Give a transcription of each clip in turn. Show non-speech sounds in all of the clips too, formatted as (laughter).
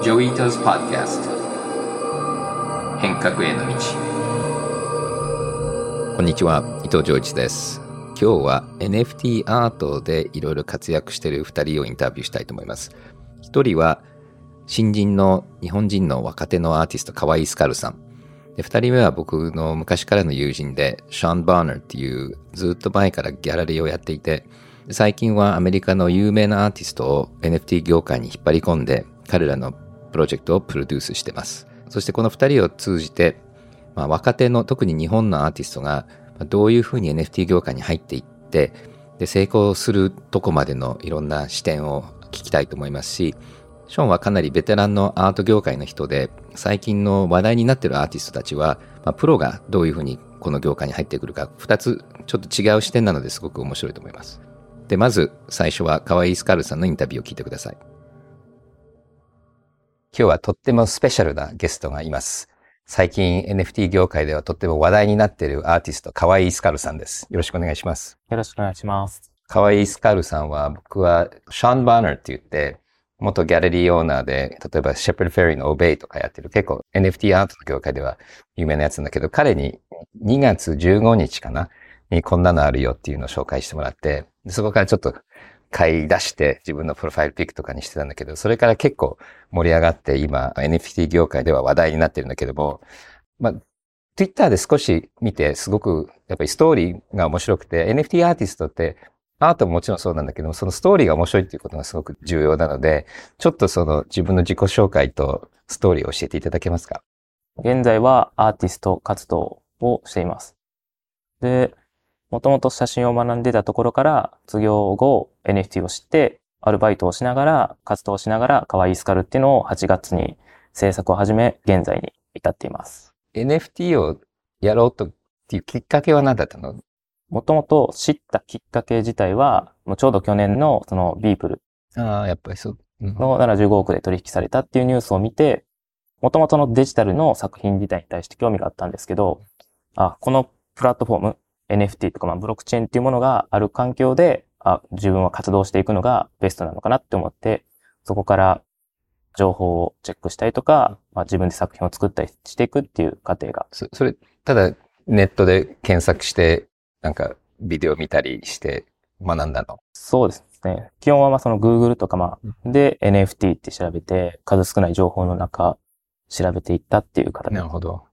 Joi Ito's Podcast 変革への道。こんにちは。伊藤穰一です。今日は NFT アートでいろいろ活躍している2人をインタビューしたいと思います。1人は新人の日本人の若手のアーティスト Kawaii SKULL さん。で、二人目は僕の昔からの友人で、 Sean Bonner っていうずっと前からギャラリーをやっていて、最近はアメリカの有名なアーティストを NFT 業界に引っ張り込んで、彼らのプロジェクトをプロデュースしてます。そしてこの二人を通じて、まあ、若手の特に日本のアーティストがどういうふうに NFT 業界に入っていって、で成功するとこまでのいろんな視点を聞きたいと思いますし、ショーンはかなりベテランのアート業界の人で、最近の話題になってるアーティストたちは、まあ、プロがどういうふうにこの業界に入ってくるか、二つちょっと違う視点なのですごく面白いと思います。で、まず最初は河合スカルさんのインタビューを聞いてください。今日はとってもスペシャルなゲストがいます。最近 NFT 業界ではとっても話題になっているアーティスト、河合スカルさんです。よろしくお願いします。よろしくお願いします。河合スカルさんは僕はシャン・バーナーって言って、元ギャラリーオーナーで、例えばシェプルフェリーのオベイとかやってる結構 NFT アートの業界では有名なやつなんだけど、彼に2月15日かなにこんなのあるよっていうのを紹介してもらって、そこからちょっと買い出して自分のプロファイルピックとかにしてたんだけど、それから結構盛り上がって今 NFT 業界では話題になってるんだけども、まあ、Twitter で少し見てすごくやっぱりストーリーが面白くて NFT アーティストってアートももちろんそうなんだけども、そのストーリーが面白いっていうことがすごく重要なので、ちょっとその自分の自己紹介とストーリーを教えていただけますか？現在はアーティスト活動をしています。で、もともと写真を学んでたところから、卒業後 NFT を知って、アルバイトをしながら、活動をしながら、可愛いスカルっていうのを8月に制作を始め、現在に至っています。NFT をやろうとっていうきっかけは何だったの？もともと知ったきっかけ自体は、もうちょうど去年のそのビープルああ、やっぱりそう。の75億で取引されたっていうニュースを見て、もともとのデジタルの作品自体に対して興味があったんですけど、あ、このプラットフォーム、NFT とかまあブロックチェーンっていうものがある環境で、あ、自分は活動していくのがベストなのかなって思って、そこから情報をチェックしたりとか、まあ、自分で作品を作ったりしていくっていう過程が。そそれ、ただネットで検索してなんかビデオ見たりして学んだの？そうですね。基本はまあその Google とかまあ、で NFT って調べて、数少ない情報の中、調べていったっていう形なるほど。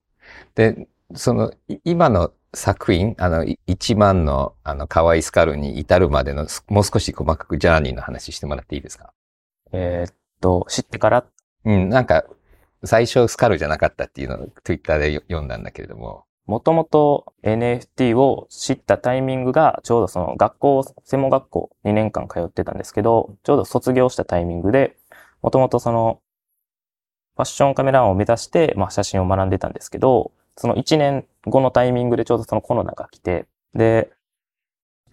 で、その、今の作品、あの、1万の、あの、可愛いスカルに至るまでの、もう少し細かくジャーニーの話してもらっていいですか？えー、っと、知ってから？うん、なんか、最初スカルじゃなかったっていうのを Twitter で読んだんだけれども。もともと NFT を知ったタイミングが、ちょうどその学校、専門学校2年間通ってたんですけど、ちょうど卒業したタイミングで、もともとその、ファッションカメラマンを目指して、まあ写真を学んでたんですけど、その1年後のタイミングでちょうどそのコロナが来て、で、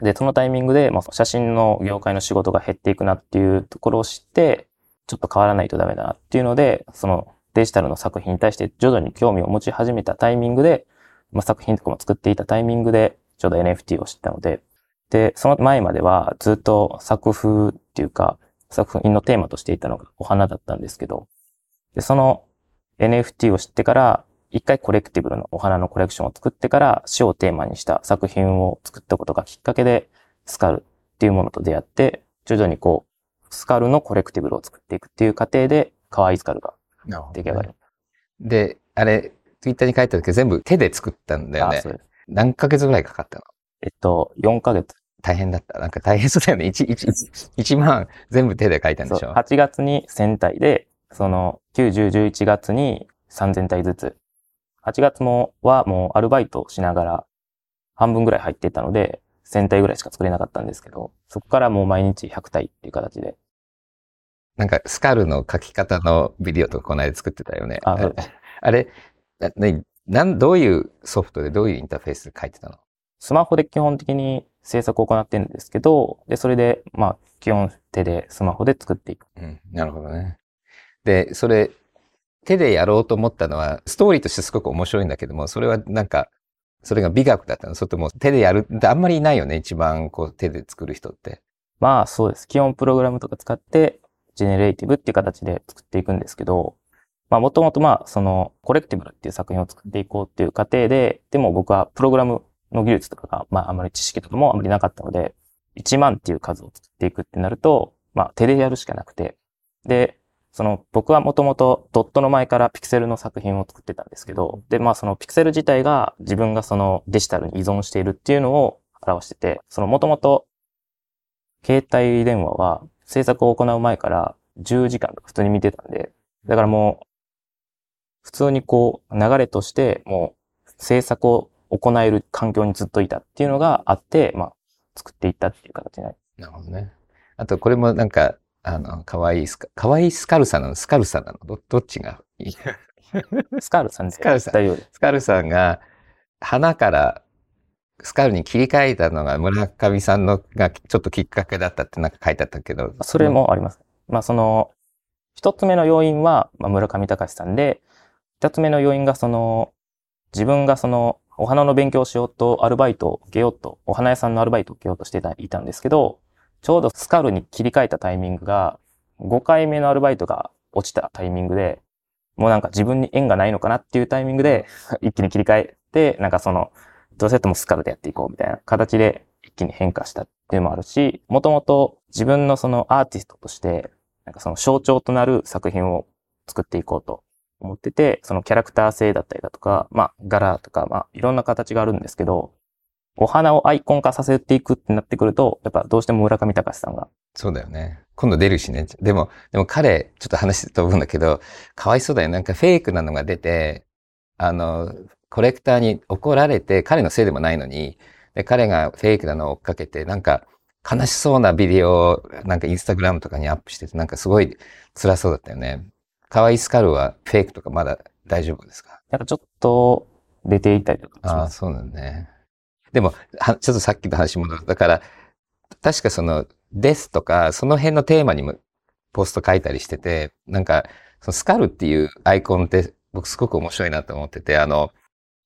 で、そのタイミングで、まあ、写真の業界の仕事が減っていくなっていうところを知って、ちょっと変わらないとダメだなっていうので、そのデジタルの作品に対して徐々に興味を持ち始めたタイミングで、まあ、作品とかも作っていたタイミングで、ちょうど NFT を知ったので、で、その前まではずっと作風っていうか、作品のテーマとしていたのがお花だったんですけど、で、その NFT を知ってから、一回コレクティブルのお花のコレクションを作ってから、死をテーマにした作品を作ったことがきっかけで、スカルっていうものと出会って、徐々にこう、スカルのコレクティブルを作っていくっていう過程で、可愛いスカルが出来上がる。ね、で、あれ、ツイッターに書いた時全部手で作ったんだよね。何ヶ月ぐらいかかったの？えっと、4ヶ月。大変だった。なんか大変そうだよね。1、1、1万全部手で書いたんでしょ ?8 月に1000体で、その、9、10、11月に3000体ずつ。8月もはもうアルバイトしながら半分ぐらい入ってたので、1000体ぐらいしか作れなかったんですけど、そこからもう毎日100体っていう形で。なんか、スカルの書き方のビデオとかこの間作ってたよね。ああれ、な、なん、どういうソフトでどういうインターフェースで書いてたの？スマホで基本的に制作を行ってるんですけど、で、それで、まあ、基本手で、スマホで作っていく。うん、なるほどね。で、それ、手でやろうと思ったのは、ストーリーとしてすごく面白いんだけども、それはなんか、それが美学だったのそれとも手でやるってあんまりいないよね、一番こう手で作る人って。まあそうです。基本プログラムとか使って generative っていう形で作っていくんですけど、まあもともとまあそのコレクティブルっていう作品を作っていこうっていう過程で、でも僕はプログラムの技術とかがまああまり知識とかもあまりなかったので、1万っていう数を作っていくってなると、まあ手でやるしかなくて、で、その僕はもともとドットの前からピクセルの作品を作ってたんですけど、で、まあそのピクセル自体が自分がそのデジタルに依存しているっていうのを表してて、そのもともと携帯電話は制作を行う前から10時間とか普通に見てたんで、だからもう普通にこう流れとしてもう制作を行える環境にずっといたっていうのがあって、まあ作っていったっていう形になりなるほどね。あと、これもなんか、あの、かわいいスカ、かわいいスカルサなの？スカルサなの？ど、どっちがいい？(laughs) スカールさんでスカールさん。スカルさんが、花からスカルに切り替えたのが村上さんのがちょっときっかけだったってなんか書いてあったけど。それ。もあります。まあその、一つ目の要因は、まあ、村上隆さんで、二つ目の要因がその、自分がその、お花の勉強をしようと、アルバイトを受けようと、お花屋さんのアルバイトを受けようとしてたいたんですけど、ちょうどスカルに切り替えたタイミングが、5回目のアルバイトが落ちたタイミングで、もうなんか自分に縁がないのかなっていうタイミングで、一気に切り替えて、なんかその、どうせやってもスカルでやっていこうみたいな形で一気に変化したっていうのもあるし、もともと自分のそのアーティストとして、なんかその象徴となる作品を作っていこうと思ってて、そのキャラクター性だったりだとか、まあ柄とか、まあいろんな形があるんですけど、お花をアイコン化させていくってなってくると、やっぱどうしても村上隆さんが。そうだよね。今度出るしね。でも、でも彼、ちょっと話飛ぶんだけど、かわいそうだよ。なんかフェイクなのが出て、あの、コレクターに怒られて、彼のせいでもないのに、で彼がフェイクなのを追っかけて、なんか悲しそうなビデオを、なんかインスタグラムとかにアップしてて、なんかすごい辛そうだったよね。 Kawaii SKULL はフェイクとかまだ大丈夫ですか？なんかちょっと出ていたりとかしああ、ます。そうなんだね。でも、ちょっとさっきの話戻る。だから、確かその、 death とか、その辺のテーマにもポスト書いたりしてて、なんか、その skull っていうアイコンって僕すごく面白いなと思ってて、あの、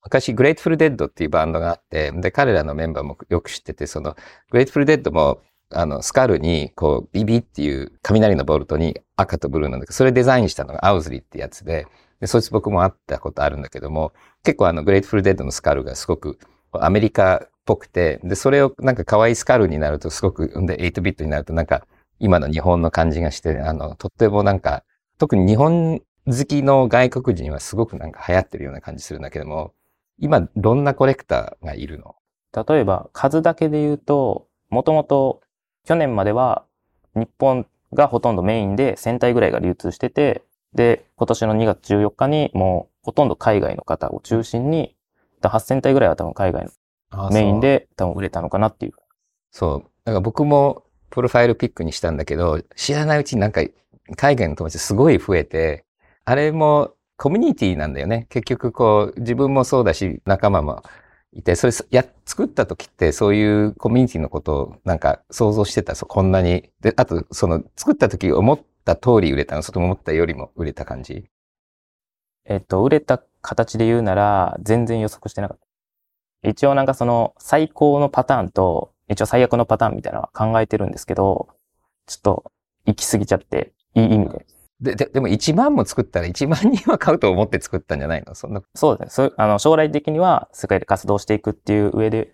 昔、 Grateful Dead っていうバンドがあって、で、彼らのメンバーもよく知ってて、その、Grateful Dead も、あの、 skull に、こう、ビビっていう雷のボルトに赤とブルーなんだけど、それデザインしたのが Owsley ってやつで、で、そいつ僕も会ったことあるんだけども、結構あの、 Grateful Dead の skull がすごくアメリカっぽくて、で、それをなんか Kawaii SKULL になるとすごく、で、8ビットになるとなんか、今の日本の感じがして、あの、とってもなんか、特に日本好きの外国人はすごくなんか流行ってるような感じするんだけども、今、どんなコレクターがいるの？例えば数だけで言うと、もともと去年までは日本がほとんどメインで1000体ぐらいが流通してて、で、今年の2月14日にもうほとんど海外の方を中心に、8000体ぐらいは多分海外のメイン。で多分売れたのかなっていう。そう。だから僕もプロファイルピックにしたんだけど、知らないうちになんか海外の友達すごい増えて、あれもコミュニティなんだよね。結局こう、自分もそうだし、仲間もいて、それや、作った時ってそういうコミュニティのことをなんか想像してた、そうこんなに。で、あと、その作った時思った通り売れたの、それとも思ったよりも売れた感じ？えっと、売れた形で言うなら全然予測してなかった。一応なんかその最高のパターンと一応最悪のパターンみたいなのは考えてるんですけど、ちょっと行き過ぎちゃって、いい意味で。で、ででも1万も作ったら1万人は買うと思って作ったんじゃないの？そんな。そうですね。あの、将来的には世界で活動していくっていう上で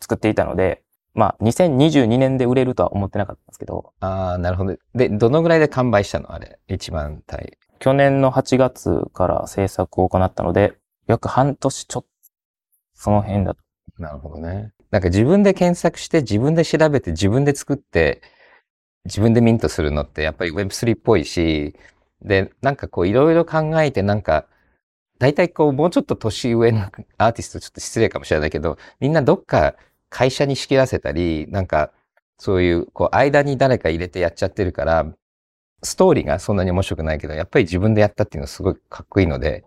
作っていたので、まあ、2022年で売れるとは思ってなかったんですけど、ああ、なるほど。で、どのぐらいで完売したの？あれ。1万体。去年の8月から制作を行ったので、約半年ちょっと、その辺だと。なるほどね。なんか自分で検索して、自分で調べて、自分で作って、自分でミントするのってやっぱり Web3 っぽいし、で、なんかこういろいろ考えて、なんか、大体こうもうちょっと年上の (laughs) アーティストちょっと失礼かもしれないけど、みんなどっか会社に仕切らせたり、なんかそういうこう間に誰か入れてやっちゃってるから、ストーリーがそんなに面白くないけど、やっぱり自分でやったっていうのはすごいかっこいいので、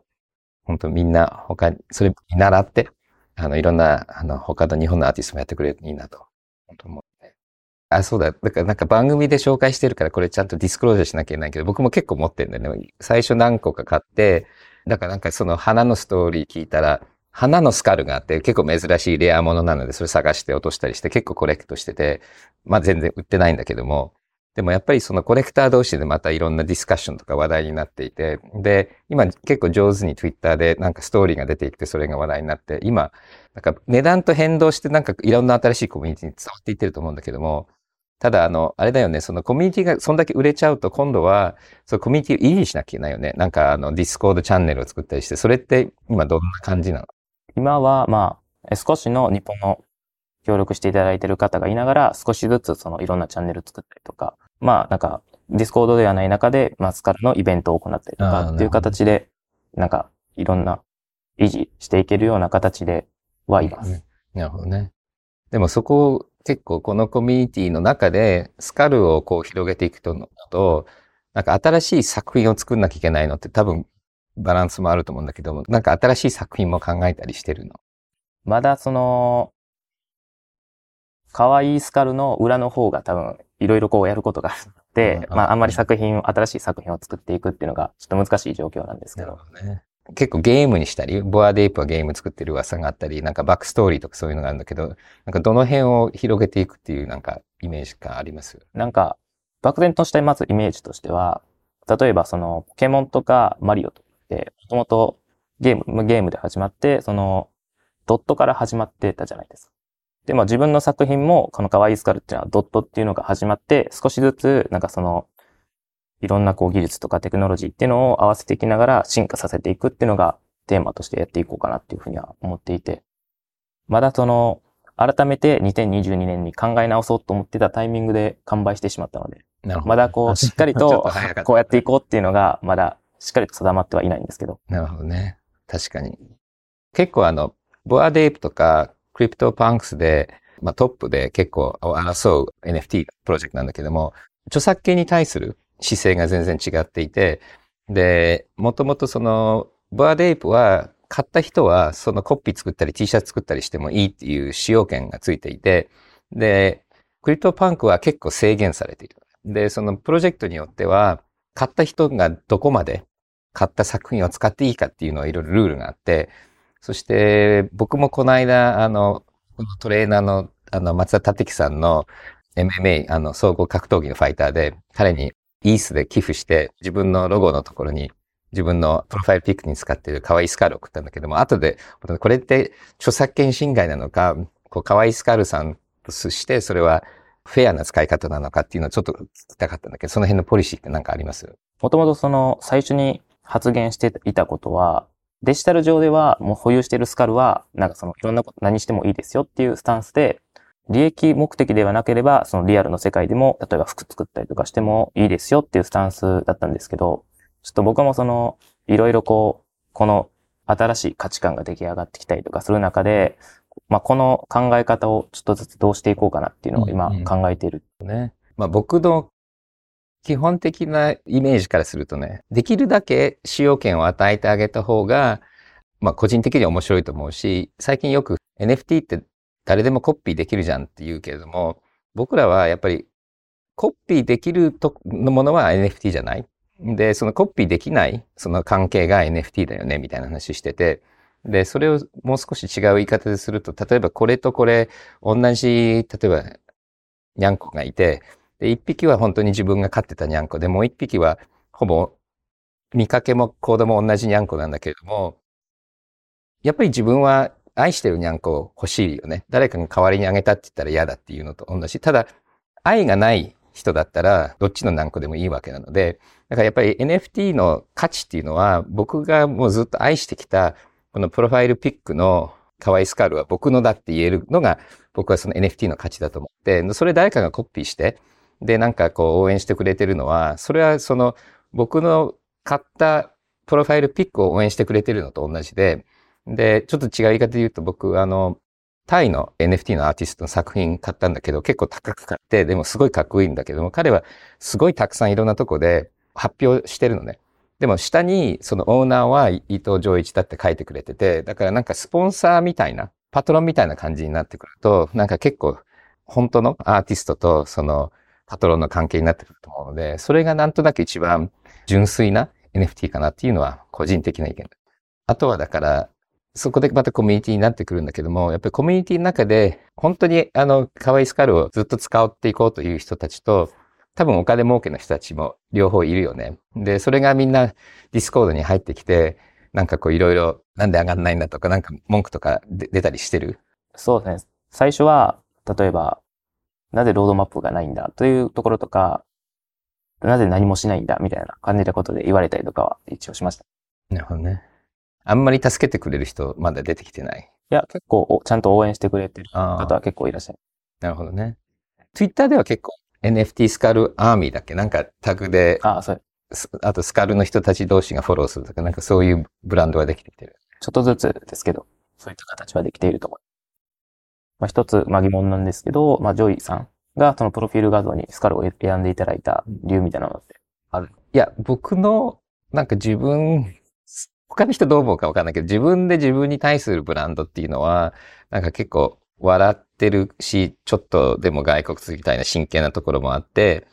本当みんな他に、それ見習って、あの、いろんな、あの、他の日本のアーティストもやってくれるといいなと、本当思って。あ、そうだ。だからなんか番組で紹介してるからこれちゃんとディスクロージャーしなきゃいけないけど、僕も結構持ってるんだよね。最初何個か買って、だからなんかその花のストーリー聞いたら、花のスカルがあって結構珍しいレアものなので、それ探して落としたりして結構コレクトしてて、まあ全然売ってないんだけども、でもやっぱりそのコレクター同士でまたいろんなディスカッションとか話題になっていて、で、今結構上手に Twitter でなんかストーリーが出てきてそれが話題になって、今、なんか値段と変動してなんかいろんな新しいコミュニティに伝わっていってると思うんだけども、ただあの、あれだよね、そのコミュニティがそんだけ売れちゃうと今度は、そのコミュニティを維持しなきゃいけないよね。なんかあの、ディスコードチャンネルを作ったりして、それって今どんな感じなの？今はまあ、少しの日本の協力していただいている方がいながら、少しずつそのいろんなチャンネル作ったりとか、まあなんか、ディスコードではない中で、まあスカルのイベントを行ったりとかっていう形で、なんか、いろんな維持していけるような形ではいます。うん、なるほどね。でもそこ結構このコミュニティの中でスカルをこう広げていくとと、なんか新しい作品を作んなきゃいけないのって多分バランスもあると思うんだけども、なんか新しい作品も考えたりしてるの？まだその、可愛いスカルの裏の方が多分いろいろこうやることがあって、まああんまり作品を、新しい作品を作っていくっていうのがちょっと難しい状況なんですけど。どね。結構ゲームにしたり、ボアデイプはゲーム作ってる噂があったり、なんかバックストーリーとかそういうのがあるんだけど、なんかどの辺を広げていくっていうなんかイメージがあります？なんか、漠然としたまずイメージとしては、例えばそのポケモンとかマリオとかって、もともとゲーム、ゲームで始まって、そのドットから始まってたじゃないですか。で、まあ自分の作品もこの可愛いスカルっていうのはドットっていうのが始まって、少しずつなんかそのいろんなこう技術とかテクノロジーっていうのを合わせていきながら進化させていくっていうのがテーマとしてやっていこうかなっていうふうには思っていて、まだその、改めて2022年に考え直そうと思ってたタイミングで完売してしまったので、まだこう、しっかりと (laughs) こうやっていこうっていうのが、まだしっかりと定まってはいないんですけど。なるほどね。確かに。結構あの、 Bored Ape とか、 CryptoPunks で、まあトップで結構争う NFT プロジェクトなんだけども、著作権に対する姿勢が全然違っていて、で、もともとその、 Bored Ape は、買った人はそのコピー作ったり T シャツ作ったりしてもいいっていう使用権がついていて、で、クリプトパンクは結構制限されている。で、そのプロジェクトによっては、買った人がどこまで買った作品を使っていいかっていうのはいろいろルールがあって、そして僕もこの間、あの、このトレーナーのあの松田立樹さんの MMA、あの総合格闘技のファイターで、彼にイースで寄付して、自分のロゴのところに、自分のプロファイルピックに使っている可愛いスカールを送ったんだけども、後で、これって著作権侵害なのか、こう可愛いスカールさんとして、それはフェアな使い方なのかっていうのをちょっと聞きたかったんだけど、その辺のポリシーって何かあります？もともとその最初に発言していたことは、デジタル上ではもう保有しているスカルは、なんかそのいろんなこと何してもいいですよっていうスタンスで、利益目的ではなければ、そのリアルの世界でも、例えば服作ったりとかしてもいいですよっていうスタンスだったんですけど、ちょっと僕もその、いろいろこう、この新しい価値観が出来上がってきたりとかする中で、まあ、この考え方をちょっとずつどうしていこうかなっていうのを今考えている。うんうん、ね。まあ、僕の基本的なイメージからするとね、できるだけ使用権を与えてあげた方が、まあ個人的に面白いと思うし、最近よく NFT って誰でもコピーできるじゃんって言うけれども、僕らはやっぱりコピーできるとのものは NFT じゃない？で、そのコピーできないその関係が NFT だよねみたいな話してて、で、それをもう少し違う言い方ですると、例えばこれとこれ同じ、例えばニャンコがいて、で、一匹は本当に自分が飼ってたニャンコで、もう一匹はほぼ見かけもコードも同じニャンコなんだけれども、やっぱり自分は愛してるにゃんこ欲しいよね。誰かが代わりにあげたって言ったら嫌だっていうのと同じ。ただ、愛がない人だったら、どっちの何個でもいいわけなので、だからやっぱり NFT の価値っていうのは、僕がもうずっと愛してきた、このプロファイルピックの可愛いスカールは僕のだって言えるのが、僕はその NFT の価値だと思って、それ誰かがコピーして、で、なんかこう応援してくれてるのは、それはその僕の買ったプロファイルピックを応援してくれてるのと同じで、で、ちょっと違う言い方で言うと僕、あの、タイの NFT のアーティストの作品買ったんだけど、結構高く買って、でもすごいかっこいいんだけども、彼はすごいたくさんいろんなとこで発表してるのね。でも下にそのオーナーは伊藤浄一だって書いてくれてて、だからなんかスポンサーみたいな、パトロンみたいな感じになってくると、なんか結構本当のアーティストとそのパトロンの関係になってくると思うので、それがなんとなく一番純粋な NFT かなっていうのは個人的な意見だあとはだから、そこでまたコミュニティになってくるんだけども、やっぱりコミュニティの中で、本当にあの、可愛いスカルをずっと使っていこうという人たちと、多分お金儲けの人たちも両方いるよね。で、それがみんなディスコードに入ってきて、なんかこういろいろなんで上がんないんだとか、なんか文句とか出たりしてる？そうですね。最初は、例えば、なぜロードマップがないんだというところとか、なぜ何もしないんだみたいな感じなことで言われたりとかは一応しました。なるほどね。あんまり助けてくれる人まだ出てきてない。いや、結構ちゃんと応援してくれてる方は結構いらっしゃる。なるほどね。Twitter では結構 NFT スカルアーミーだっけ？なんかタグで、ああ、そう。あとスカルの人たち同士がフォローするとか、なんかそういうブランドができてきてる。ちょっとずつですけど、そういった形はできていると思いまあ、一つ、まあ、疑問なんですけど、まあ、ジョイさんがそのプロフィール画像にスカルを選んでいただいた理由みたいなのってある？いや、僕の、なんか自分、他の人どう思うかわかんないけど、自分で自分に対するブランドっていうのは、なんか結構笑ってるし、ちょっとでも骸骨みたいな真剣なところもあって、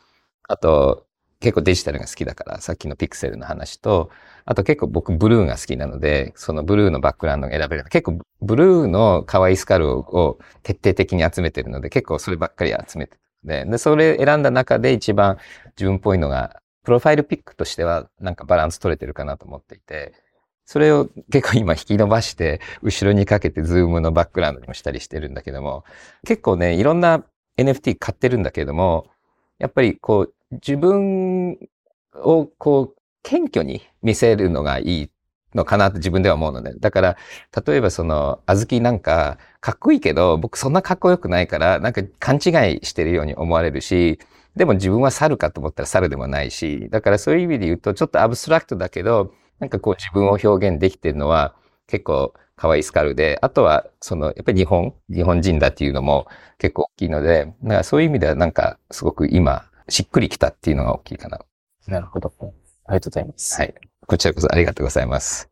あと、結構デジタルが好きだから、さっきのピクセルの話と、あと結構僕ブルーが好きなので、そのブルーのバックグラウンドが選べる。結構ブルーの可愛いスカルを徹底的に集めてるので、結構そればっかり集めてるで、で、それ選んだ中で一番自分っぽいのが、 profile pic としてはなんかバランス取れてるかなと思っていて、それを結構今引き伸ばして、後ろにかけてズームのバックグラウンドにもしたりしてるんだけども、結構ね、いろんな NFT 買ってるんだけども、やっぱりこう、自分をこう、謙虚に見せるのがいいのかなって自分では思うのね。だから、例えばその、あずきなんか、かっこいいけど、僕そんなかっこよくないから、なんか勘違いしてるように思われるし、でも自分は猿かと思ったら猿でもないし、だからそういう意味で言うと、ちょっとアブストラクトだけど、なんかこう自分を表現できてるのは結構可愛いスカルで、あとはその、やっぱり日本、日本人だっていうのも結構大きいので、だかそういう意味ではなんかすごく今、しっくりきたっていうのが大きいかな。なるほど。ありがとうございます。はい。こちらこそありがとうございます。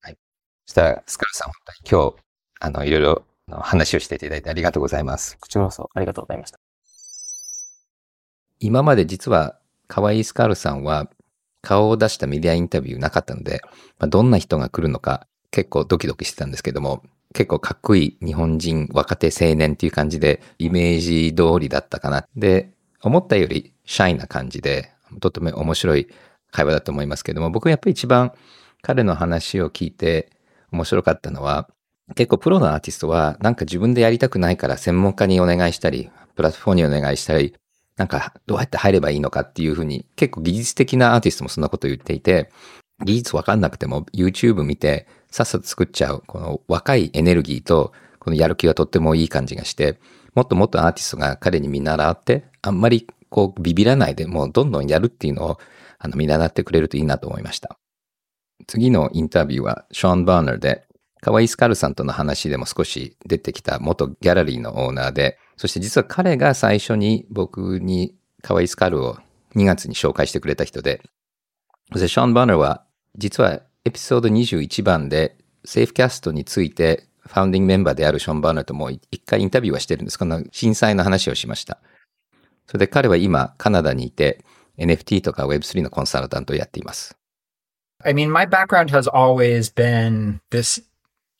はい。そしたら、スカルさん、本当に今日、あの、いろいろ話をしていただいてありがとうございます。こちらこそありがとうございました。今まで実は、可愛いスカルさんは、顔を出したメディアインタビューなかったので、まあ、どんな人が来るのか結構ドキドキしてたんですけども、結構かっこいい日本人若手青年っていう感じで、イメージ通りだったかな。で、思ったよりシャイな感じで、とても面白い会話だと思いますけども、僕やっぱり一番彼の話を聞いて面白かったのは、結構プロのアーティストはなんか自分でやりたくないから専門家にお願いしたり、プラットフォームにお願いしたり、なんかどうやって入ればいいのかっていうふうに結構技術的なアーティストもそんなこと言っていて、技術わかんなくても YouTube 見てさっさと作っちゃうこの若いエネルギーとこのやる気がとってもいい感じがして、もっともっとアーティストが彼に見習って、あんまりこうビビらないでもうどんどんやるっていうのをあの見習ってくれるといいなと思いました。次のインタビューはショーン・バーナーで、カワイスカルさんとの話でも少し出てきた元ギャラリーのオーナーで、そして実は彼が最初に僕にカワイスカルを2月に紹介してくれた人で、そしてショーン・バーナーは実はエピソード21番でセーフキャストについてファウンディングメンバーであるショーン・バーナーとも一回インタビューはしてるんです。この震災の話をしました。それで彼は今カナダにいて NFT とか Web3 のコンサルタントをやっています。I mean, my background has always been this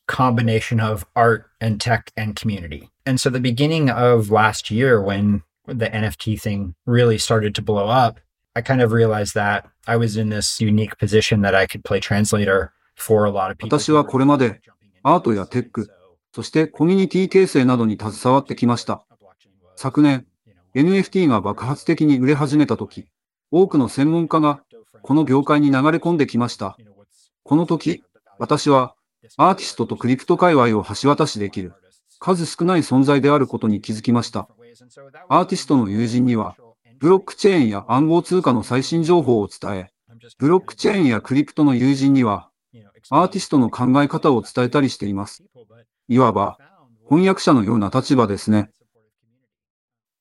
combination of art and tech and community. And so the beginning of last year when the NFT thing really started to blow up, I kind of realized that I was in this unique position that I could play translator for a lot of people. 私はこれまでアートやテック、そしてコミュニティ形成などに携わってきました。昨年、NFT が爆発的に売れ始めた時、多くの専門家がこの業界に流れ込んできました。この時、私はアーティストとクリプト界隈を橋渡しできる数少ない存在であることに気づきました。アーティストの友人には、ブロックチェーンや暗号通貨の最新情報を伝え、ブロックチェーンやクリプトの友人には、アーティストの考え方を伝えたりしています。いわば、翻訳者のような立場ですね。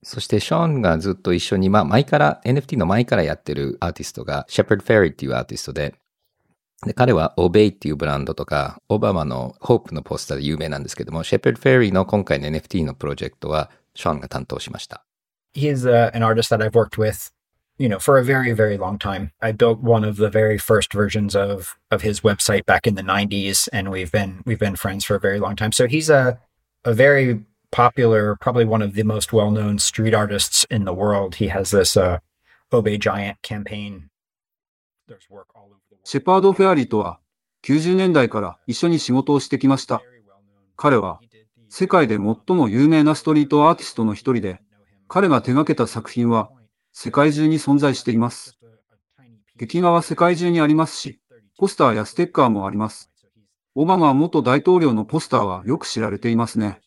そしてショーンがずっと一緒に、まあ前から、NFT の前からやってるアーティストが、シェパード・フェリーっていうアーティストで、で彼は Obey っていうブランドとか、オバマの Hope のポスターで有名なんですけども、シェパード・フェリーの今回の NFT のプロジェクトは、ショーンが担当しました。He's、uh, an artist that I've worked with you know, for a very, very long time. I built one of the very first versions of of his website back in the '90s, and we've been we've been friends for a very long time. So he's a a very popular, probably one of the most well known street artists in the world. He has this uh, Obey Giant campaign. There's work all over the world. シェパード・フェアリーとは90年代から一緒に仕事をしてきました。彼は世界で最も有名なストリートアーティストの一人で、彼が手掛けた作品は 世界中に存在しています。壁画は世界中にありますし、ポスターやステッカーもあります。オバマ元大統領のポスターはよく知られていますね。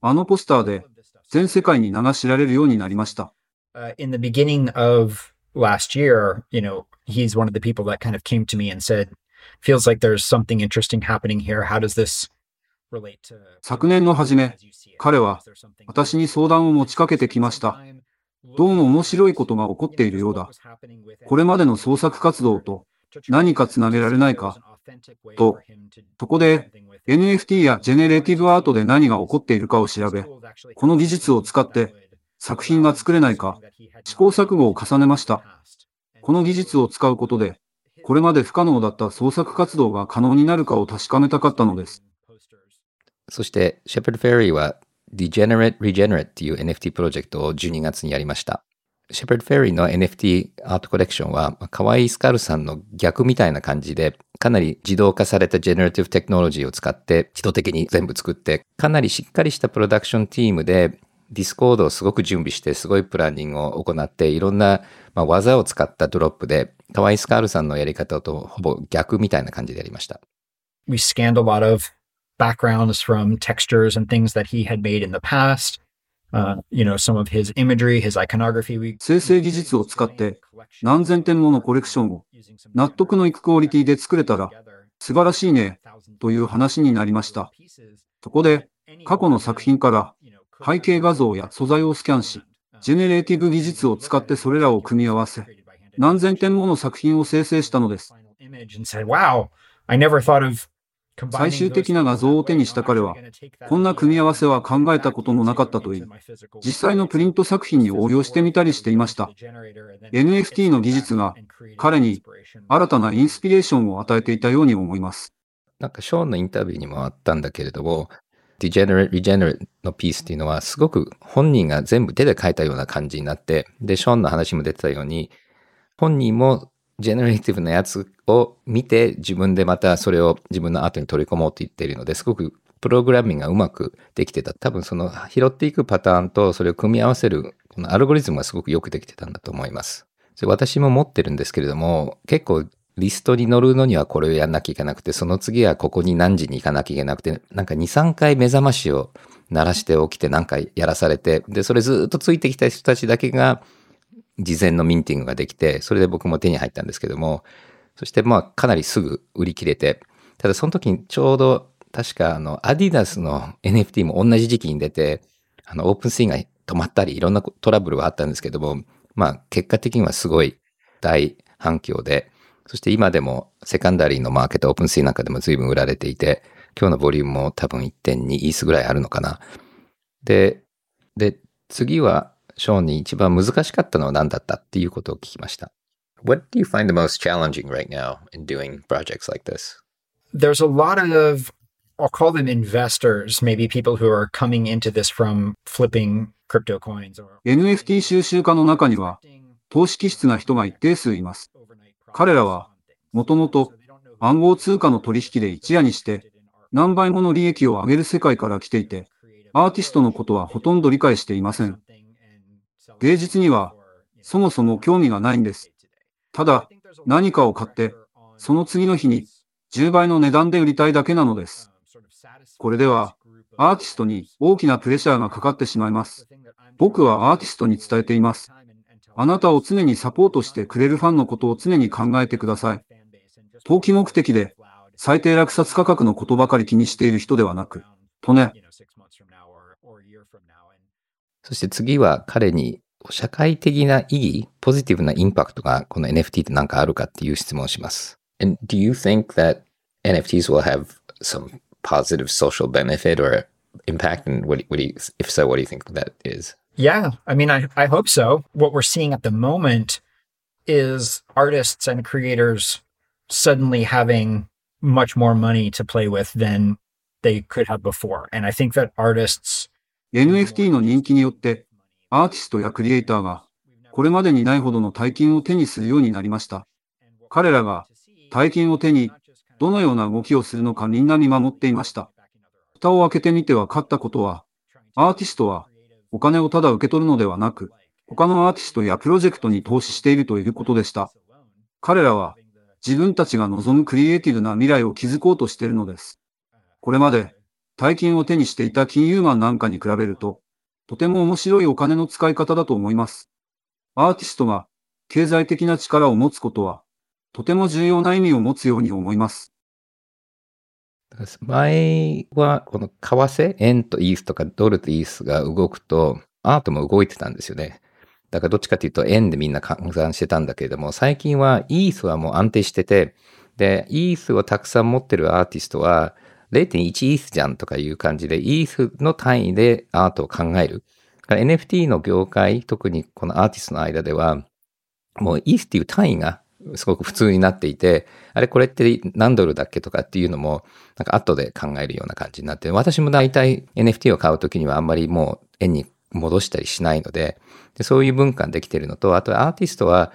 あのポスターで全世界に名が知られるようになりました。昨年の初め、彼は私に相談を持ちかけてきました。どうも面白いことが起こっているようだ。これまでの創作活動と何かつなげられないかと、そこで NFT やジェネレーティブアートで何が起こっているかを調べ、この技術を使って作品が作れないか試行錯誤を重ねました。この技術を使うことで、これまで不可能だった創作活動が可能になるかを確かめたかったのです。そして、シェパード・フェリーは Degenerate Regenerate っていう NFT プロジェクトを12月にやりました。シェパード・フェリーの NFT アートコレクションは、カワイイスカルさんの逆みたいな感じで、かなり自動化されたジェネラティブテクノロジーを使って、自動的に全部作って、かなりしっかりしたプロダクションチームで、ディスコードをすごく準備して、すごいプランニングを行って、いろんな、ま、技を使ったドロップで、カワイイスカルさんのやり方とほぼ逆みたいな感じでやりました。we scanned a lot of backgrounds from textures and things that he had made in the past. Uh, you know, some of his imagery, his iconography. We 生成技術を使って何千点ものコレクションを納得のいくクオリティで作れたら素晴らしいねという話になりました。そこで過去の作品から背景画像や素材をスキャンし、ジェネレーティブ技術を使ってそれらを組み合わせ、何千点もの作品を生成したのです。最終的な画像を手にした彼は、こんな組み合わせは考えたことのなかったと言い、実際のプリント作品に応用してみたりしていました。NFT の技術が彼に新たなインスピレーションを与えていたように思います。なんかショーンのインタビューにもあったんだけれども、Degenerate Regenerate のピースっていうのはすごく本人が全部手で書いたような感じになって、で、ショーンの話も出てたように、本人もジェネレーティブなやつを見て自分でまたそれを自分のアートに取り込もうと言っているので、すごくプログラミングがうまくできてた。多分その拾っていくパターンとそれを組み合わせるこのアルゴリズムがすごくよくできてたんだと思います。それ私も持ってるんですけれども、結構リストに乗るのにはこれをやんなきゃいけなくて、その次はここに何時に行かなきゃいけなくて、なんか2、3回目覚ましを鳴らして起きてなんかやらされて、で、それずっとついてきた人たちだけが事前のミンティングができて、それで僕も手に入ったんですけども、そしてまあかなりすぐ売り切れて、ただその時にちょうど確かあのアディダスの NFT も同じ時期に出て、あのオープンスインが止まったりいろんなトラブルはあったんですけども、まあ結果的にはすごい大反響で、そして今でもセカンダリーのマーケット、オープンスインなんかでも随分売られていて、今日のボリュームも多分1.2イースぐらいあるのかな。で、で、次はショーンに一番難しかったのは何だったっていうことを聞きました。What do you find the most challenging right now in doing projects like this? there's a lot of I'll call them investors, maybe people who are coming into this from flipping crypto coins or NFT 収集家の中には投資気質な人が一定数います。彼らはもともと暗号通貨の取引で一夜にして何倍もの利益を上げる世界から来ていて、アーティストのことはほとんど理解していません。芸術にはそもそも興味がないんです。ただ何かを買って、その次の日に10倍の値段で売りたいだけなのです。これではアーティストに大きなプレッシャーがかかってしまいます。僕はアーティストに伝えています。あなたを常にサポートしてくれるファンのことを常に考えてください。投機目的で最低落札価格のことばかり気にしている人ではなく、とね。そして次は彼に社会的な意義、ポジティブなインパクトがこの NFT って何かあるかっていう質問をします。And do you think that NFTs will have some positive social benefit or impact? And what, what do you, if so, what do you think that is? Yeah, I mean, I, I hope so. What we're seeing at the moment is artists and creators suddenly having much more money to play with than they could have before. And I think that artists NFT の人気によって、アーティストやクリエイターが、これまでにないほどの大金を手にするようになりました。彼らが、大金を手に、どのような動きをするのかみんな見守っていました。蓋を開けてみて分かったことは、アーティストは、お金をただ受け取るのではなく、他のアーティストやプロジェクトに投資しているということでした。彼らは、自分たちが望むクリエイティブな未来を築こうとしているのです。これまで、大金を手にしていた金融マンなんかに比べると、とても面白いお金の使い方だと思います。アーティストが経済的な力を持つことは、とても重要な意味を持つように思います。前は、この為替、円とイースとかドルとイースが動くと、アートも動いてたんですよね。だからどっちかというと円でみんな換算してたんだけれども、最近はイースはもう安定してて、で、イースをたくさん持ってるアーティストは、0.1イースじゃんとかいう感じで、イースの単位でアートを考える。NFT の業界、特にこのアーティストの間では、もうイースっていう単位がすごく普通になっていて、あれこれって何ドルだっけとかっていうのも、なんか後で考えるような感じになって、私も大体 NFT を買うときにはあんまりもう円に戻したりしないのでで、そういう文化できてるのと、あとアーティストは、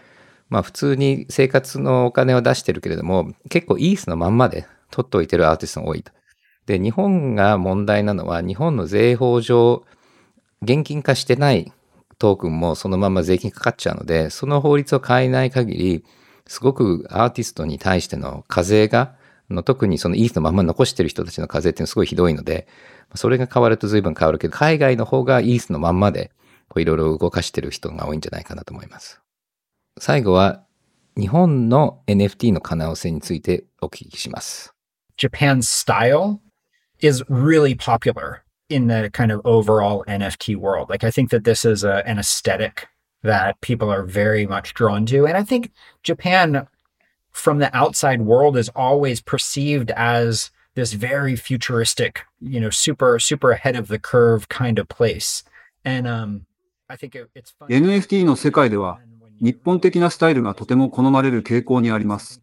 まあ普通に生活のお金を出してるけれども、結構イースのまんまで取っておいてるアーティストが多いと。で、日本が問題なのは、日本の税法上、現金化してないトークンもそのまま税金かかっちゃうので、その法律を変えない限り、すごくアーティストに対しての課税が、の特にそのイースのまま残してる人たちの課税っていうのはすごいひどいので、それが変わると随分変わるけど、海外の方がイースのまんまで、いろいろ動かしてる人が多いんじゃないかなと思います。最後は、日本の NFT の可能性についてお聞きします。Japan's style? is really popular in the kind of overall NFT world. Like, I think that this is a, an aesthetic that people are very much drawn to. And I think Japan, from the outside world, is always perceived as this very futuristic, you know, super, super ahead of the curve kind of place. And um, I think it, it's fun. NFT の世界では、日本的なスタイルがとても好まれる傾向にあります。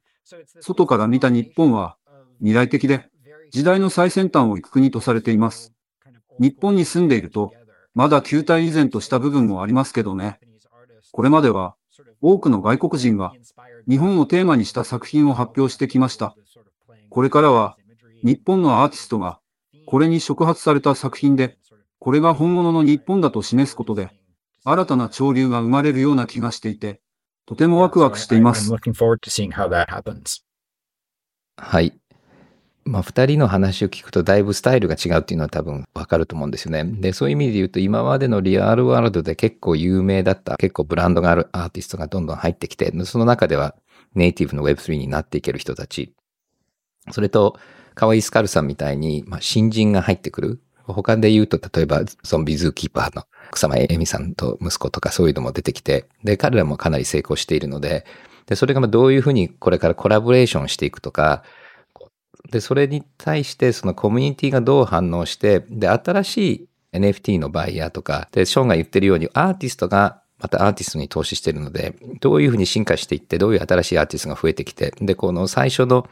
外から見た日本は未来的で 時代の最先端を行く国とされています。日本に住んでいると、まだ球体依然とした部分もありますけどね。これまでは多くの外国人が日本をテーマにした作品を発表してきました。これからは日本のアーティストがこれに触発された作品で、これが本物の日本だと示すことで、新たな潮流が生まれるような気がしていて、とてもワクワクしています。looking forward to seeing how that happens. はい。まあ、二人の話を聞くとだいぶスタイルが違うっていうのは多分わかると思うんですよね。で、そういう意味で言うと今までのリアルワールドで結構有名だった、結構ブランドがあるアーティストがどんどん入ってきて、その中ではネイティブの Web3 になっていける人たち。それと、カワイスカルさんみたいに、まあ、新人が入ってくる。他で言うと、例えばゾンビズーキーパーの草間恵美さんと息子とかそういうのも出てきて、で、彼らもかなり成功しているので、で、それがまあどういうふうにこれからコラボレーションしていくとか、で、それに対してそのコミュニティがどう反応して、で、新しい NFT のバイヤーとか、で、ショーンが言ってるようにアーティストがまたアーティストに投資してるので、どういうふうに進化していって、どういう新しいアーティストが増えてきて、で、この最初の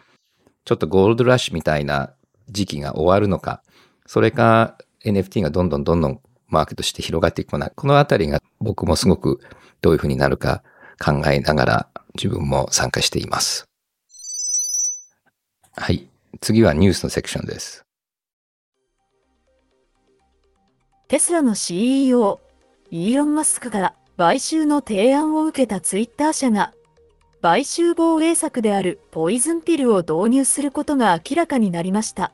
ちょっとゴールドラッシュみたいな時期が終わるのか、それか NFT がどんどんどんどんマーケットして広がっていくのか、このあたりが僕もすごくどういうふうになるか考えながら自分も参加しています。はい。次はニュースのセクションです。テスラの CEO、イーロン・マスクから買収の提案を受けたツイッター社が、買収防衛策であるポイズンピルを導入することが明らかになりました。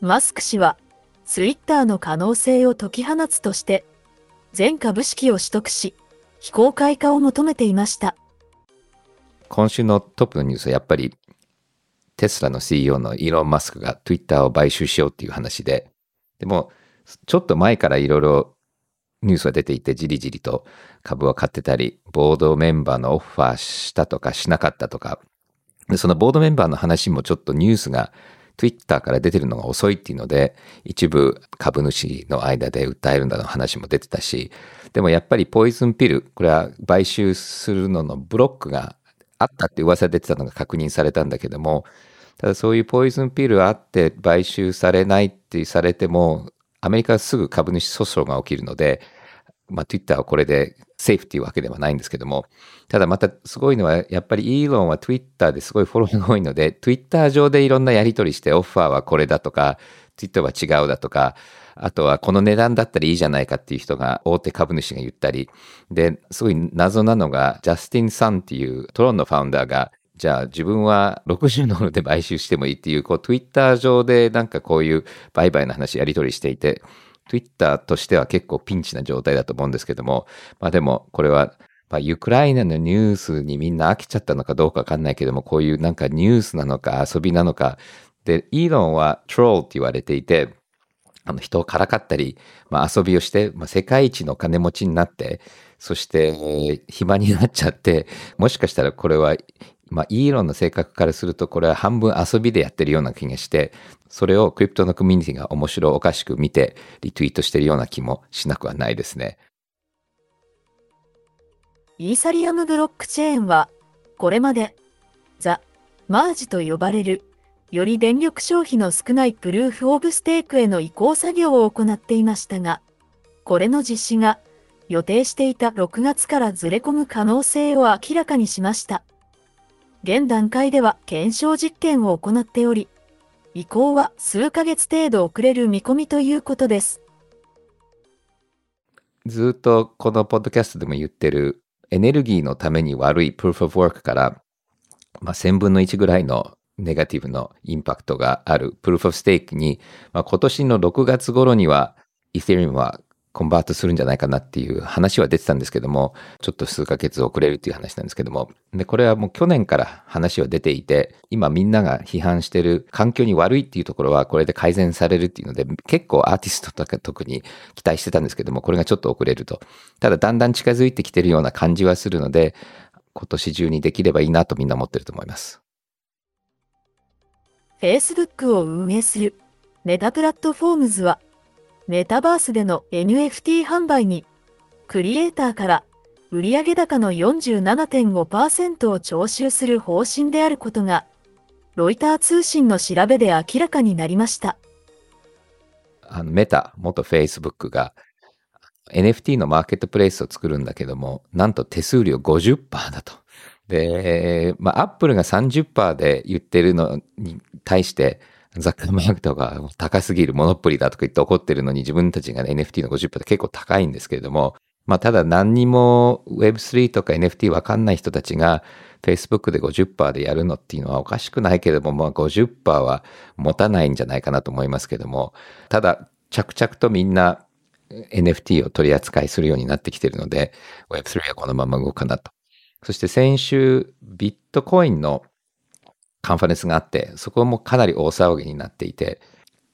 マスク氏は、ツイッターの可能性を解き放つとして、全株式を取得し、非公開化を求めていました。今週のトップのニュースはやっぱりテスラの CEO のイーロン・マスクが Twitter を買収しようっていう話で、でもちょっと前からいろいろニュースが出ていてじりじりと株を買ってたり、ボードメンバーのオファーしたとかしなかったとか、そのボードメンバーの話もちょっとニュースが Twitter から出てるのが遅いっていうので、一部株主の間で訴えるんだの話も出てたし、でもやっぱりポイズンピル、これは買収するののブロックがあったって噂出てたのが確認されたんだけども、ただそういうポイズンピールあって買収されないってされても、アメリカはすぐ株主訴訟が起きるので、まあ、Twitter はこれでセーフっていうわけではないんですけども、ただまたすごいのは、やっぱりイーロンは Twitter ですごいフォローが多いので、Twitter 上でいろんなやり取りして、オファーはこれだとか、Twitter は違うだとか、あとはこの値段だったらいいじゃないかっていう人が大手株主が言ったり、で、すごい謎なのが、ジャスティン・サンっていうトロンのファウンダーが、じゃあ自分は60ドルで買収してもいいっていう、こう Twitter 上でなんかこういう売買の話やり取りしていて、Twitter としては結構ピンチな状態だと思うんですけども、まあでもこれは、まあ、ウクライナのニュースにみんな飽きちゃったのかどうかわかんないけども、こういうなんかニュースなのか遊びなのか、で、イーロンはトロールって言われていて、あの人をからかったり、まあ、遊びをして、まあ、世界一の金持ちになって、そして、えー、暇になっちゃって、もしかしたらこれは、まあ、イーロンの性格からすると、これは半分遊びでやってるような気がして、それをクリプトのコミュニティが面白おかしく見て、リツイートしてるような気もしなくはないですね。イーサリアムブロックチェーンは、これまで、ザ・マージと呼ばれるより電力消費の少ないプルーフ・オブ・ステークへの移行作業を行っていましたが、これの実施が予定していた6月からずれ込む可能性を明らかにしました。現段階では検証実験を行っており、移行は数ヶ月程度遅れる見込みということです。ずっとこのポッドキャストでも言ってるエネルギーのために悪いプルーフ・オブ・ワークから、まあ、1000分の1ぐらいのネガティブのインパクトがあるプルーフ・オブ・ステークに、まあ、今年の6月頃にはイー t リ r はコンバートするんじゃないかなっていう話は出てたんですけども、ちょっと数ヶ月遅れるっていう話なんですけども、で、これはもう去年から話は出ていて、今みんなが批判してる環境に悪いっていうところはこれで改善されるっていうので、結構アーティストとか特に期待してたんですけども、これがちょっと遅れると。ただだんだん近づいてきてるような感じはするので、今年中にできればいいなとみんな思ってると思います。Facebook を運営するメタプラットフォームズは、メタバースでの NFT 販売に、クリエイターから売上高の47.5%を徴収する方針であることが、ロイター通信の調べで明らかになりました。あのメタ、元 Facebook が NFT のマーケットプレイスを作るんだけども、なんと手数料50%だと。で、まあ、アップルが30%で言ってるのに対して、ザッカーマークとか高すぎるモノポリだとか言って怒ってるのに自分たちが、ね、NFT の50%って結構高いんですけれども、まあ、ただ何にも Web3 とか NFT わかんない人たちが Facebook で50%でやるのっていうのはおかしくないけれども、まあ50%は持たないんじゃないかなと思いますけれども、ただ着々とみんな NFT を取り扱いするようになってきてるので、Web3 はこのまま動くかなと。そして先週、ビットコインのカンファレンスがあって、そこもかなり大騒ぎになっていて、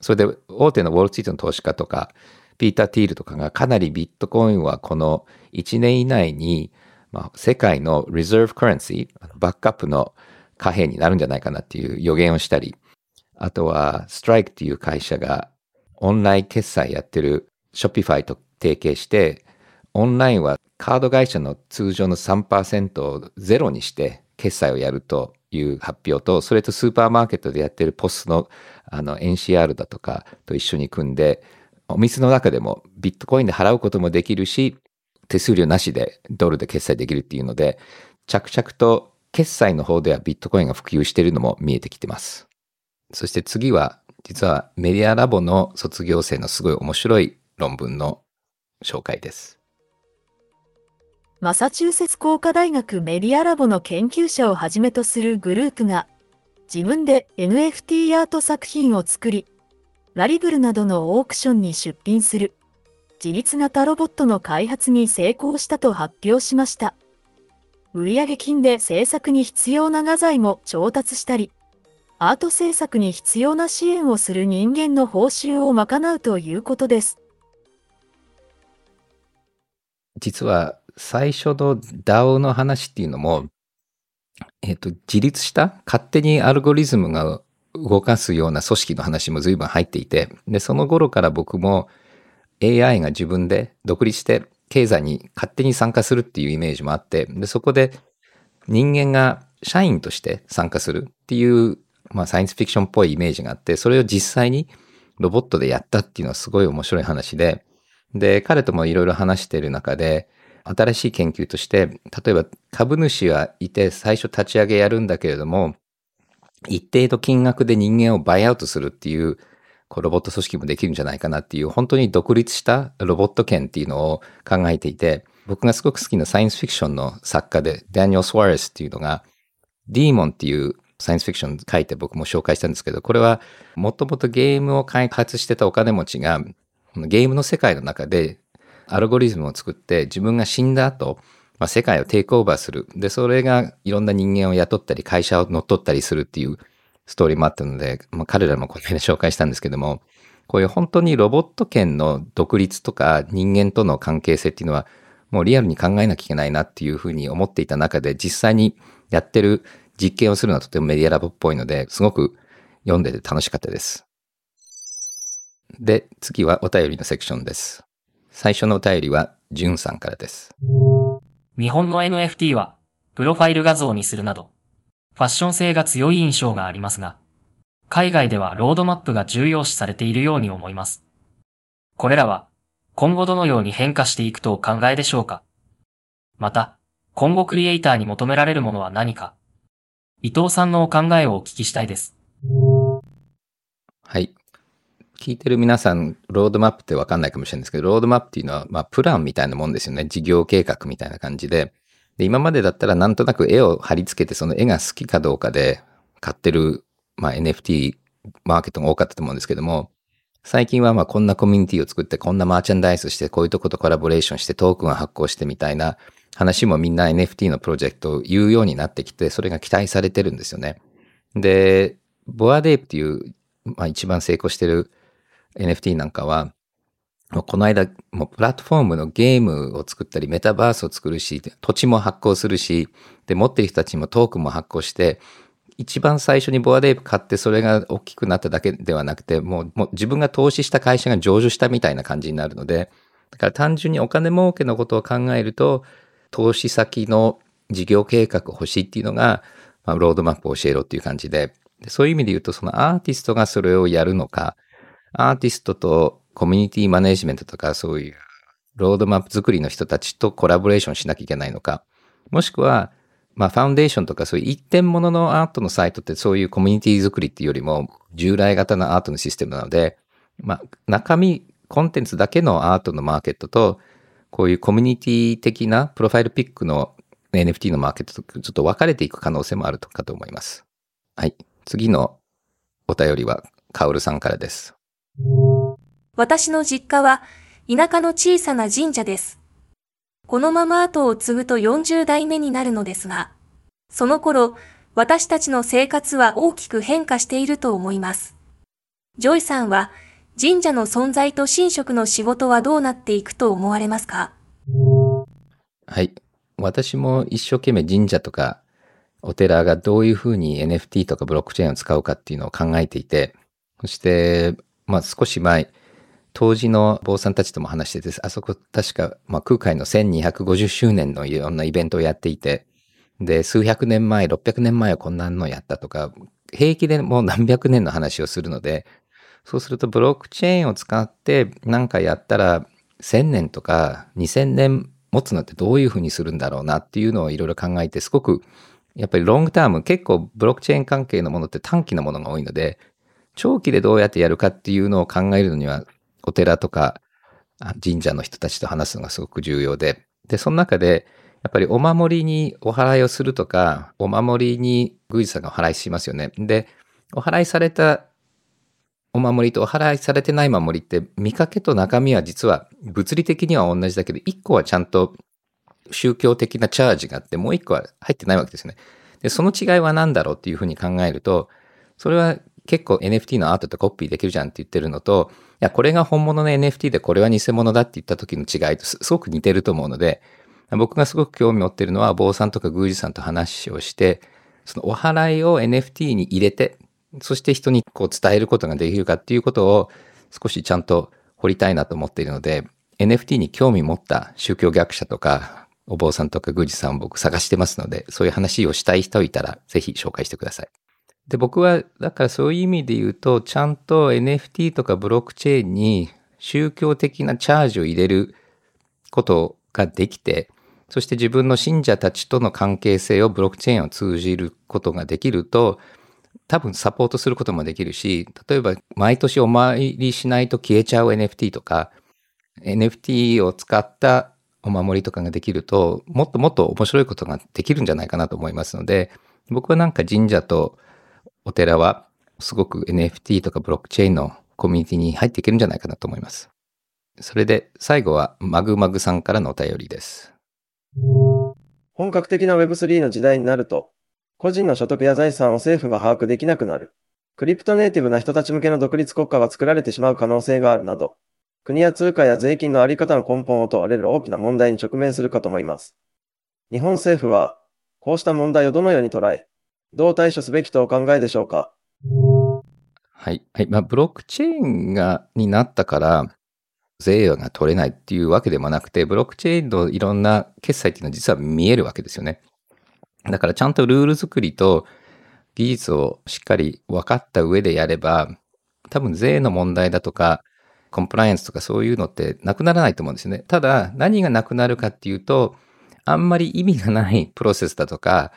それで大手のウォールツイートの投資家とか、ピーター・ティールとかがかなりビットコインはこの1年以内に、まあ、世界のリザーブカレンシー、バックアップの貨幣になるんじゃないかなっていう予言をしたり、あとはストライクっていう会社がオンライン決済やってるショッピファイと提携して、オンラインはカード会社の通常の3%をゼロにして決済をやるという発表と、それとスーパーマーケットでやってるポスのあの NCR だとかと一緒に組んで、お店の中でもビットコインで払うこともできるし、手数料なしでドルで決済できるっていうので、着々と決済の方ではビットコインが普及しているのも見えてきてます。そして次は、実はメディアラボの卒業生のすごい面白い論文の紹介です。マサチューセッツ工科大学メディアラボの研究者をはじめとするグループが、自分で NFT アート作品を作り、ラリブルなどのオークションに出品する、自立型ロボットの開発に成功したと発表しました。売上金で制作に必要な画材も調達したり、アート制作に必要な支援をする人間の報酬を賄うということです。実は最初の DAO の話っていうのも、えっ、と、自立した勝手にアルゴリズムが動かすような組織の話も随分入っていて、で、その頃から僕も AI が自分で独立して経済に勝手に参加するっていうイメージもあって、で、そこで人間が社員として参加するっていう、まあサイエンスフィクションっぽいイメージがあって、それを実際にロボットでやったっていうのはすごい面白い話で、で、彼ともいろいろ話してる中で、新しい研究として、例えば株主はいて最初立ち上げやるんだけれども、一定の金額で人間をバイアウトするっていう、こうロボット組織もできるんじゃないかなっていう、本当に独立したロボット圏っていうのを考えていて、僕がすごく好きなサイエンスフィクションの作家で、ダニエル・スワレスっていうのが、ディーモンっていうサイエンスフィクション書いて僕も紹介したんですけど、これはもともとゲームを開発してたお金持ちが、ゲームの世界の中でアルゴリズムを作って自分が死んだ後、まあ、世界をテイクオーバーする。で、それがいろんな人間を雇ったり、会社を乗っ取ったりするっていうストーリーもあったので、まあ、彼らもこの辺で紹介したんですけども、こういう本当にロボット圏の独立とか人間との関係性っていうのは、もうリアルに考えなきゃいけないなっていうふうに思っていた中で、実際にやってる実験をするのはとてもメディアラボっぽいので、すごく読んでて楽しかったです。で、次はお便りのセクションです。最初のお便りは、じゅんさんからです。日本の NFT は、プロファイル画像にするなど、ファッション性が強い印象がありますが、海外ではロードマップが重要視されているように思います。これらは、今後どのように変化していくとお考えでしょうかまた、今後クリエイターに求められるものは何か伊藤さんのお考えをお聞きしたいです。はい。聞いてる皆さん、ロードマップってわかんないかもしれないんですけど、ロードマップっていうのは、まあ、プランみたいなもんですよね。事業計画みたいな感じで。で、今までだったらなんとなく絵を貼り付けて、その絵が好きかどうかで買ってる、まあ、NFT マーケットが多かったと思うんですけども、最近はまあこんなコミュニティを作って、こんなマーチャンダイスして、こういうとことコラボレーションして、トークンを発行してみたいな話もみんな NFT のプロジェクトを言うようになってきて、それが期待されてるんですよね。で、ボアデープっていう、まあ一番成功してる NFT なんかは、この間、もうプラットフォームのゲームを作ったり、メタバースを作るし、土地も発行するし、で、持ってる人たちもトークンも発行して、一番最初にボアデープ買ってそれが大きくなっただけではなくて、もうもう自分が投資した会社が上場したみたいな感じになるので、だから単純にお金儲けのことを考えると、投資先の事業計画欲しいっていうのが、まあ、ロードマップを教えろっていう感じでで、そういう意味で言うと、そのアーティストがそれをやるのか、アーティストとコミュニティマネジメントとかそういうロードマップ作りの人たちとコラボレーションしなきゃいけないのか、もしくは、まあ、ファウンデーションとかそういう一点物のアートのサイトってそういうコミュニティ作りっていうよりも従来型のアートのシステムなので、まあ、中身、コンテンツだけのアートのマーケットと、こういうコミュニティ的なプロファイルピックの NFT のマーケットとちょっと分かれていく可能性もあるとかと思います。はい。次のお便りは、カオルさんからです。私の実家は田舎の小さな神社です。このまま後を継ぐと40代目になるのですが、その頃、私たちの生活は大きく変化していると思います。ジョイさんは神社の存在と神職の仕事はどうなっていくと思われますか？はい。私も一生懸命神社とかお寺がどういうふうに NFT とかブロックチェーンを使うかっていうのを考えていて、そして、まあ少し前、当時の坊さんたちとも話してて、あそこ確か、まあ空海の1250周年のいろんなイベントをやっていて、で、数百年前、600年前はこんなのやったとか、平気でもう何百年の話をするので、そうするとブロックチェーンを使って何かやったら1000年とか2000年持つのってどういうふうにするんだろうなっていうのをいろいろ考えてすごくやっぱりロングターム結構ブロックチェーン関係のものって短期のものが多いので長期でどうやってやるかっていうのを考えるのにはお寺とか神社の人たちと話すのがすごく重要ででその中でやっぱりお守りにお祓いをするとかお守りに宮司さんがお祓いしますよねでお祓いされたお守りとお祓いされてない守りって見かけと中身は実は物理的には同じだけど、一個はちゃんと宗教的なチャージがあって、もう一個は入ってないわけですね。で、その違いは何だろうっていうふうに考えると、それは結構 NFT のアートとコピーできるじゃんって言ってるのと、や、これが本物の NFT でこれは偽物だって言った時の違いとすごく似てると思うので、僕がすごく興味持ってるのは、坊さんとか宮司さんと話をして、そのお祓いを NFT に入れて、そして人にこう伝えることができるかっていうことを少しちゃんと掘りたいなと思っているので、NFT に興味持った宗教学者とか、お坊さんとか宮司さんを僕探してますので、そういう話をしたい人いたら、ぜひ紹介してください。で、僕は、だからそういう意味で言うと、ちゃんと NFT とかブロックチェーンに宗教的なチャージを入れることができて、そして自分の信者たちとの関係性をブロックチェーンを通じることができると、多分サポートすることもできるし、例えば毎年お参りしないと消えちゃう NFT とか、NFT を使ったお守りとかができると、もっともっと面白いことができるんじゃないかなと思いますので、僕はなんか神社とお寺はすごく NFT とかブロックチェーンのコミュニティに入っていけるんじゃないかなと思います。それで最後はマグマグさんからのお便りです。本格的な Web3 の時代になると、個人の所得や財産を政府が把握できなくなる。クリプトネイティブな人たち向けの独立国家が作られてしまう可能性があるなど、国や通貨や税金のあり方の根本を問われる大きな問題に直面するかと思います。日本政府は、こうした問題をどのように捉え、どう対処すべきとお考えでしょうか？はい。はい。まあ、ブロックチェーンが、になったから、税が取れないっていうわけでもなくて、ブロックチェーンのいろんな決済っていうのは実は見えるわけですよね。だからちゃんとルール作りと技術をしっかり分かった上でやれば、多分税の問題だとか、コンプライアンスとかそういうのってなくならないと思うんですよね。ただ、何がなくなるかっていうと、あんまり意味がないプロセスだとか、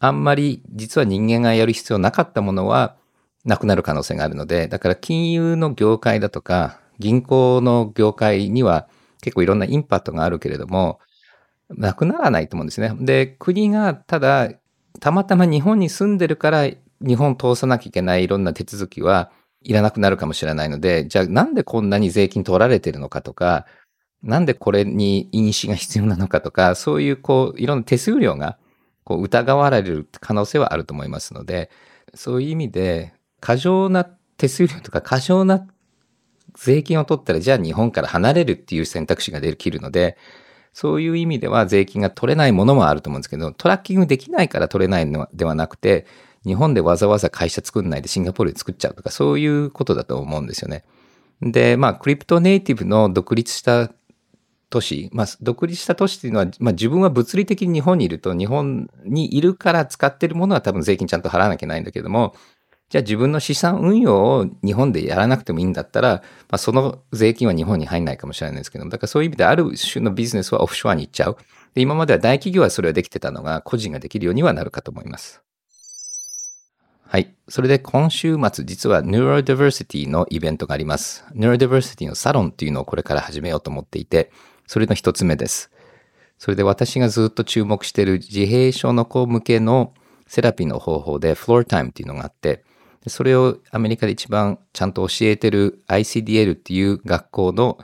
あんまり実は人間がやる必要なかったものはなくなる可能性があるので、だから金融の業界だとか、銀行の業界には結構いろんなインパクトがあるけれども、なくならないと思うんですね。で、国がただ、たまたま日本に住んでるから日本通さなきゃいけないいろんな手続きはいらなくなるかもしれないので、じゃあなんでこんなに税金取られてるのかとか、なんでこれに飲酒が必要なのかとか、そういうこう、いろんな手数料がこう疑われる可能性はあると思いますので、そういう意味で、過剰な手数料とか過剰な税金を取ったら、じゃあ日本から離れるっていう選択肢ができるので、そういう意味では税金が取れないものもあると思うんですけど、トラッキングできないから取れないのではなくて、日本でわざわざ会社作んないでシンガポールで作っちゃうとか、そういうことだと思うんですよね。で、まあ、クリプトネイティブの独立した都市、まあ、独立した都市っていうのは、まあ、自分は物理的に日本にいると、日本にいるから使ってるものは多分税金ちゃんと払わなきゃいけないんだけども、じゃあ自分の資産運用を日本でやらなくてもいいんだったら、まあ、その税金は日本に入んないかもしれないですけども、だからそういう意味である種のビジネスはオフショアに行っちゃう。で今までは大企業はそれはできてたのが個人ができるようにはなるかと思います。はい。それで今週末、実は Neurodiversity のイベントがあります。Neurodiversity のサロンっていうのをこれから始めようと思っていて、それの一つ目です。それで私がずっと注目している自閉症の子向けのセラピーの方法で Floor Time っていうのがあって、それをアメリカで一番ちゃんと教えてる ICDL っていう学校の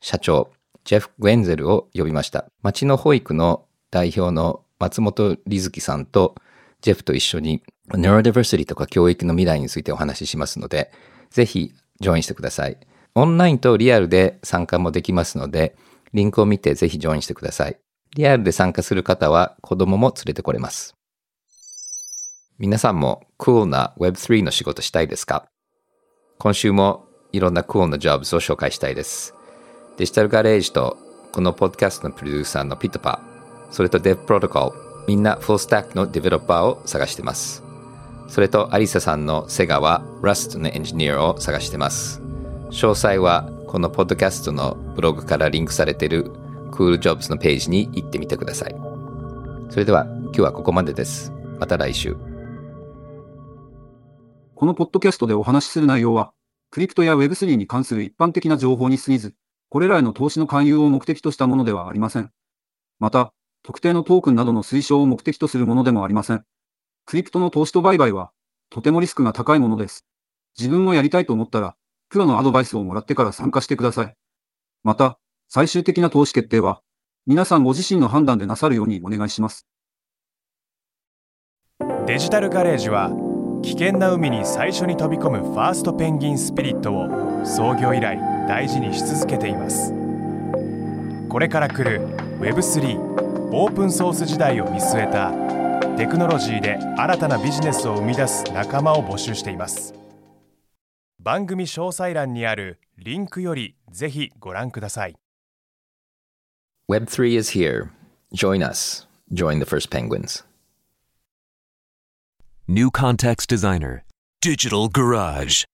社長、ジェフ・グエンゼルを呼びました。町の保育の代表の松本里月さんとジェフと一緒にネロディバーシティとか教育の未来についてお話ししますので、ぜひジョインしてください。オンラインとリアルで参加もできますので、リンクを見てぜひジョインしてください。リアルで参加する方は子供も連れてこれます。皆さんもクールな Web3 の仕事したいですか？今週もいろんなクールな jobs を紹介したいです。デジタルガレージとこのポッドキャストのプロデューサーの PitPa、それと Dev Protocol、みんなフルスタックのデベロッパーを探してます。それとアリサさんのセガは Rust のエンジニアを探してます。詳細はこのポッドキャストのブログからリンクされているクールジョブズのページに行ってみてください。それでは今日はここまでです。また来週。このポッドキャストでお話しする内容は、クリプトや Web3 に関する一般的な情報に過ぎず、これらへの投資の勧誘を目的としたものではありません。また、特定のトークンなどの推奨を目的とするものでもありません。クリプトの投資と売買は、とてもリスクが高いものです。自分もやりたいと思ったら、プロのアドバイスをもらってから参加してください。また、最終的な投資決定は、皆さんご自身の判断でなさるようにお願いします。デジタルガレージは、危険な海に最初に飛び込むファーストペンギンスピリットを創業以来大事にし続けていますこれから来る Web3 オープンソース時代を見据えたテクノロジーで新たなビジネスを生み出す仲間を募集しています番組詳細欄にあるリンクよりぜひご覧ください Web3 is here. Join us. Join the first penguins. New Context Designer, Digital Garage.